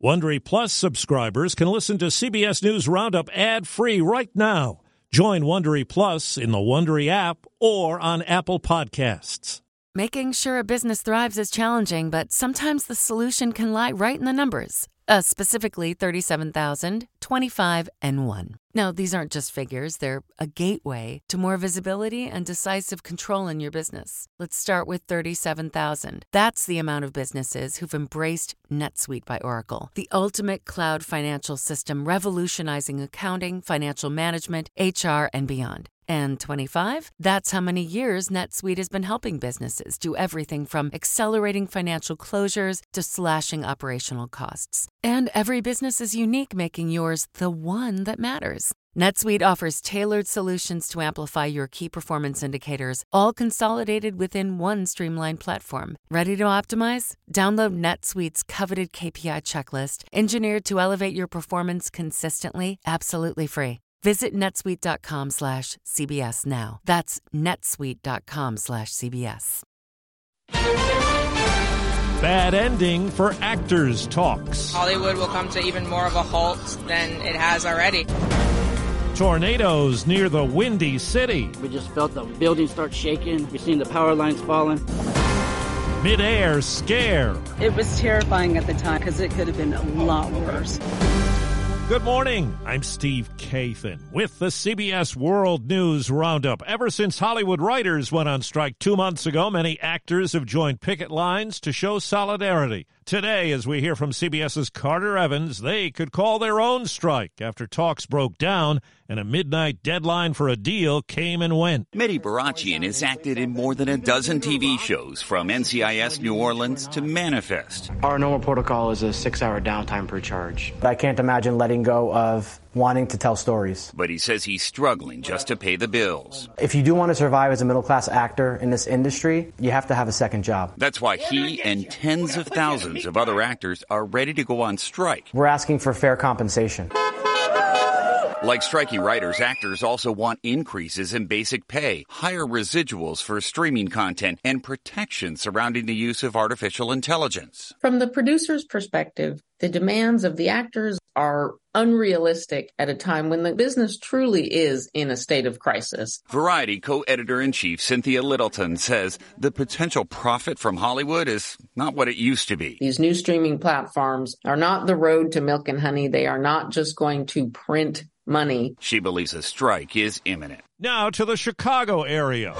Wondery Plus subscribers can listen to CBS News Roundup ad-free right now. Join Wondery Plus in the Wondery app or on Apple Podcasts. Making sure a business thrives is challenging, but sometimes the solution can lie right in the numbers. Uh, specifically 37,000, 25, and 1. Now, these aren't just figures, they're a gateway to more visibility and decisive control in your business. Let's start with 37,000. That's the amount of businesses who've embraced NetSuite by Oracle, the ultimate cloud financial system revolutionizing accounting, financial management, HR, and beyond. And 25? That's how many years NetSuite has been helping businesses do everything from accelerating financial closures to slashing operational costs. And every business is unique, making yours the one that matters. NetSuite offers tailored solutions to amplify your key performance indicators, all consolidated within one streamlined platform. Ready to optimize? Download NetSuite's coveted KPI checklist, engineered to elevate your performance consistently, absolutely free. Visit netsuite.com slash CBS now. That's netsuite.com slash CBS. Bad ending for actors talks. Hollywood will come to even more of a halt than it has already. Tornadoes near the Windy City. We just felt the building start shaking. We've seen the power lines falling. Midair scare. It was terrifying at the time because it could have been a lot worse. Good morning. I'm Steve Kathan with the CBS World News Roundup. Ever since Hollywood writers went on strike two months ago, many actors have joined picket lines to show solidarity. Today, as we hear from CBS's Carter Evans, they could call their own strike after talks broke down and a midnight deadline for a deal came and went. Mehdi Barakchian has acted in more than a dozen TV shows, from NCIS New Orleans to Manifest. Our normal protocol is a six hour downtime per charge. I can't imagine letting go of wanting to tell stories. But he says he's struggling just to pay the bills. If you do want to survive as a middle class actor in this industry, you have to have a second job. That's why he and tens of thousands of other actors are ready to go on strike. We're asking for fair compensation. Like striking writers, actors also want increases in basic pay, higher residuals for streaming content, and protection surrounding the use of artificial intelligence. From the producer's perspective, the demands of the actors are unrealistic at a time when the business truly is in a state of crisis. Variety co-editor in chief Cynthia Littleton says the potential profit from Hollywood is not what it used to be. These new streaming platforms are not the road to milk and honey. They are not just going to print money. She believes a strike is imminent. Now to the Chicago area.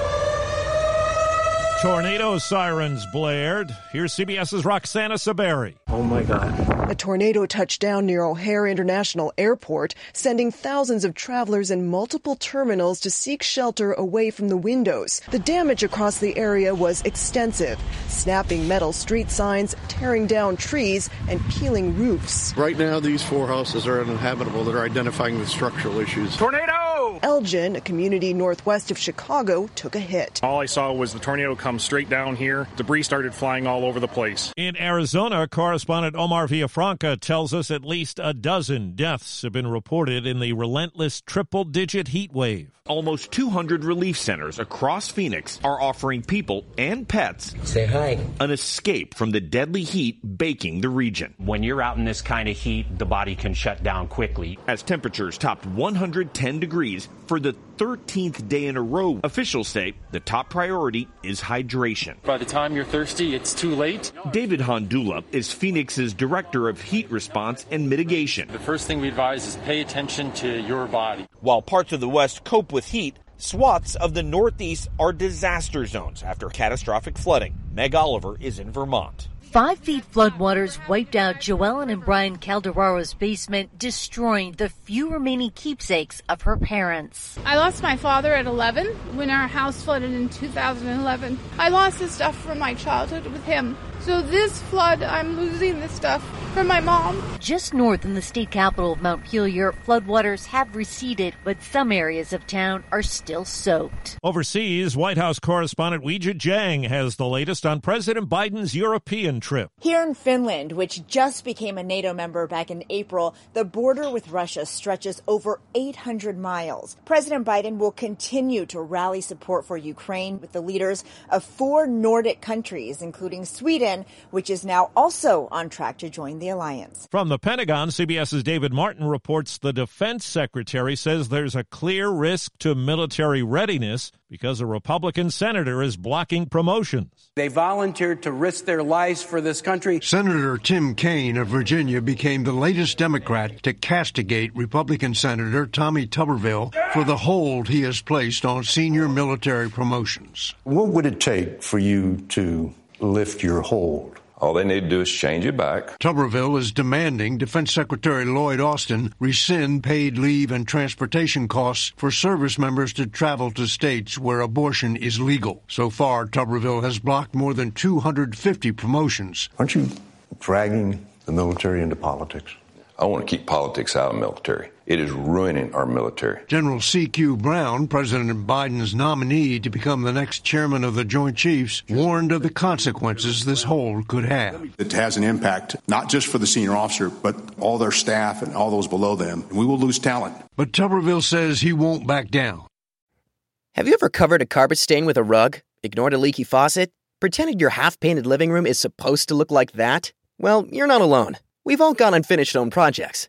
Tornado sirens blared. Here's CBS's Roxana Saberi. Oh my God. A tornado touched down near O'Hare International Airport, sending thousands of travelers in multiple terminals to seek shelter away from the windows. The damage across the area was extensive, snapping metal street signs, tearing down trees, and peeling roofs. Right now, these four houses are uninhabitable. They're identifying the structural issues. Tornado! Elgin, a community northwest of Chicago, took a hit. All I saw was the tornado come straight down here. Debris started flying all over the place. In Arizona, correspondent Omar Villafranca tells us at least a dozen deaths have been reported in the relentless triple digit heat wave. Almost 200 relief centers across Phoenix are offering people and pets say hi an escape from the deadly heat baking the region. When you're out in this kind of heat, the body can shut down quickly. As temperatures topped 110 degrees for the 13th day in a row, officials say the top priority is hydration. By the time you're thirsty, it's too late. David Hondula is Phoenix's director of heat response and mitigation. The first thing we advise is pay attention to your body. While parts of the West cope with heat, swaths of the Northeast are disaster zones after catastrophic flooding. Meg Oliver is in Vermont. Five feet floodwaters wiped out Joellen and Brian Calderaro's basement, destroying the few remaining keepsakes of her parents. I lost my father at 11 when our house flooded in 2011. I lost the stuff from my childhood with him. So this flood, I'm losing the stuff from my mom. Just north in the state capital of Montpelier, floodwaters have receded, but some areas of town are still soaked. Overseas, White House correspondent Weijia Jiang has the latest on President Biden's European trip. Here in Finland, which just became a NATO member back in April, the border with Russia stretches over 800 miles. President Biden will continue to rally support for Ukraine with the leaders of four Nordic countries, including Sweden, which is now also on track to join the the alliance. From the Pentagon, CBS's David Martin reports the defense secretary says there's a clear risk to military readiness because a Republican senator is blocking promotions. They volunteered to risk their lives for this country. Senator Tim Kaine of Virginia became the latest Democrat to castigate Republican Senator Tommy Tuberville for the hold he has placed on senior military promotions. What would it take for you to lift your hold? All they need to do is change it back. Tuberville is demanding Defense Secretary Lloyd Austin rescind paid leave and transportation costs for service members to travel to states where abortion is legal. So far, Tuberville has blocked more than 250 promotions. Aren't you dragging the military into politics? I want to keep politics out of the military. It is ruining our military. General C.Q. Brown, President Biden's nominee to become the next chairman of the Joint Chiefs, warned of the consequences this hold could have. It has an impact, not just for the senior officer, but all their staff and all those below them. We will lose talent. But Tuberville says he won't back down. Have you ever covered a carpet stain with a rug, ignored a leaky faucet, pretended your half painted living room is supposed to look like that? Well, you're not alone. We've all got unfinished home projects,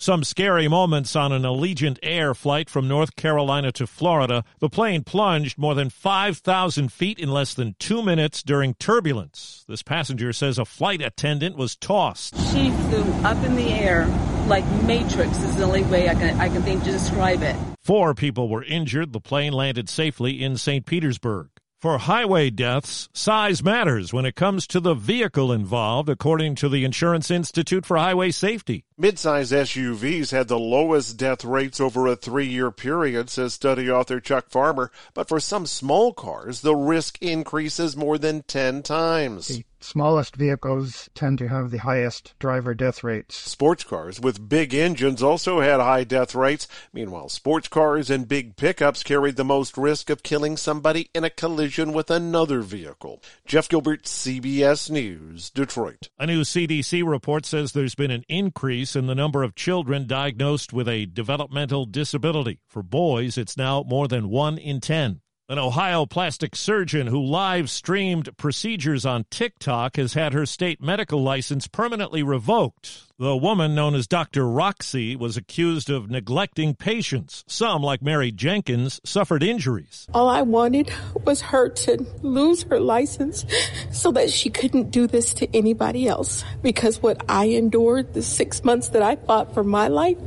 Some scary moments on an Allegiant Air flight from North Carolina to Florida. The plane plunged more than 5,000 feet in less than two minutes during turbulence. This passenger says a flight attendant was tossed. She flew up in the air like Matrix is the only way I can, I can think to describe it. Four people were injured. The plane landed safely in St. Petersburg. For highway deaths, size matters when it comes to the vehicle involved, according to the Insurance Institute for Highway Safety. Midsize SUVs had the lowest death rates over a three year period, says study author Chuck Farmer. But for some small cars, the risk increases more than 10 times. The smallest vehicles tend to have the highest driver death rates. Sports cars with big engines also had high death rates. Meanwhile, sports cars and big pickups carried the most risk of killing somebody in a collision with another vehicle. Jeff Gilbert, CBS News, Detroit. A new CDC report says there's been an increase in the number of children diagnosed with a developmental disability. For boys, it's now more than one in 10. An Ohio plastic surgeon who live streamed procedures on TikTok has had her state medical license permanently revoked. The woman, known as Dr. Roxy, was accused of neglecting patients. Some, like Mary Jenkins, suffered injuries. All I wanted was her to lose her license so that she couldn't do this to anybody else. Because what I endured, the six months that I fought for my life,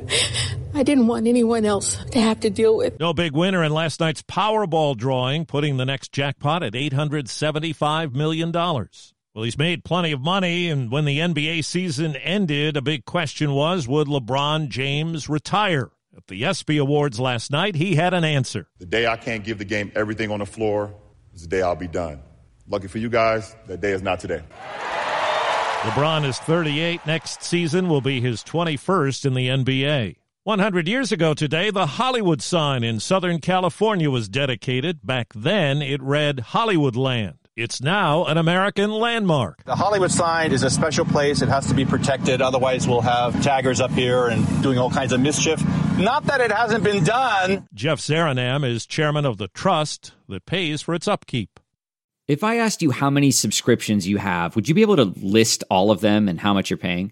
I didn't want anyone else to have to deal with. No big winner in last night's Powerball drawing, putting the next jackpot at $875 million. Well, he's made plenty of money, and when the NBA season ended, a big question was would LeBron James retire? At the ESPY Awards last night, he had an answer. The day I can't give the game everything on the floor is the day I'll be done. Lucky for you guys, that day is not today. LeBron is 38. Next season will be his 21st in the NBA. 100 years ago today, the Hollywood sign in Southern California was dedicated. Back then, it read Hollywood Land. It's now an American landmark. The Hollywood sign is a special place. It has to be protected. Otherwise, we'll have taggers up here and doing all kinds of mischief. Not that it hasn't been done. Jeff Zarrinnam is chairman of the trust that pays for its upkeep. If I asked you how many subscriptions you have, would you be able to list all of them and how much you're paying?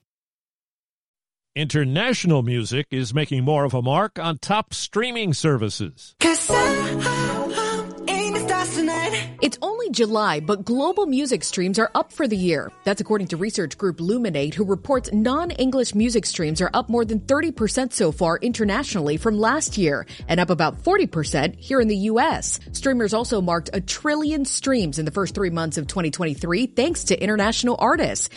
International music is making more of a mark on top streaming services. It's only July, but global music streams are up for the year. That's according to research group Luminate, who reports non English music streams are up more than 30% so far internationally from last year, and up about 40% here in the U.S. Streamers also marked a trillion streams in the first three months of 2023, thanks to international artists.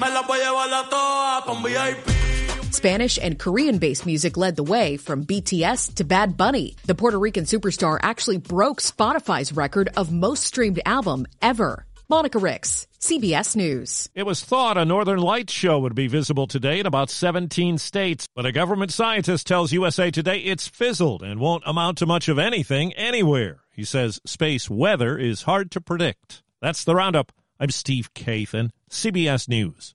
Spanish and Korean based music led the way from BTS to Bad Bunny. The Puerto Rican superstar actually broke Spotify's record of most streamed album ever. Monica Ricks, CBS News. It was thought a Northern Lights show would be visible today in about 17 states, but a government scientist tells USA Today it's fizzled and won't amount to much of anything anywhere. He says space weather is hard to predict. That's the roundup. I'm Steve Kathan, CBS News.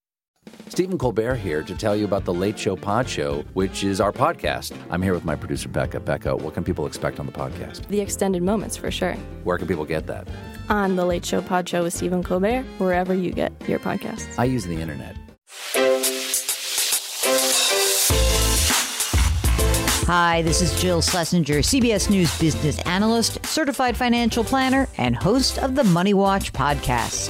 Stephen Colbert here to tell you about the Late Show Pod Show, which is our podcast. I'm here with my producer, Becca. Becca, what can people expect on the podcast? The extended moments, for sure. Where can people get that? On the Late Show Pod Show with Stephen Colbert, wherever you get your podcasts. I use the internet. Hi, this is Jill Schlesinger, CBS News business analyst, certified financial planner, and host of the Money Watch podcast.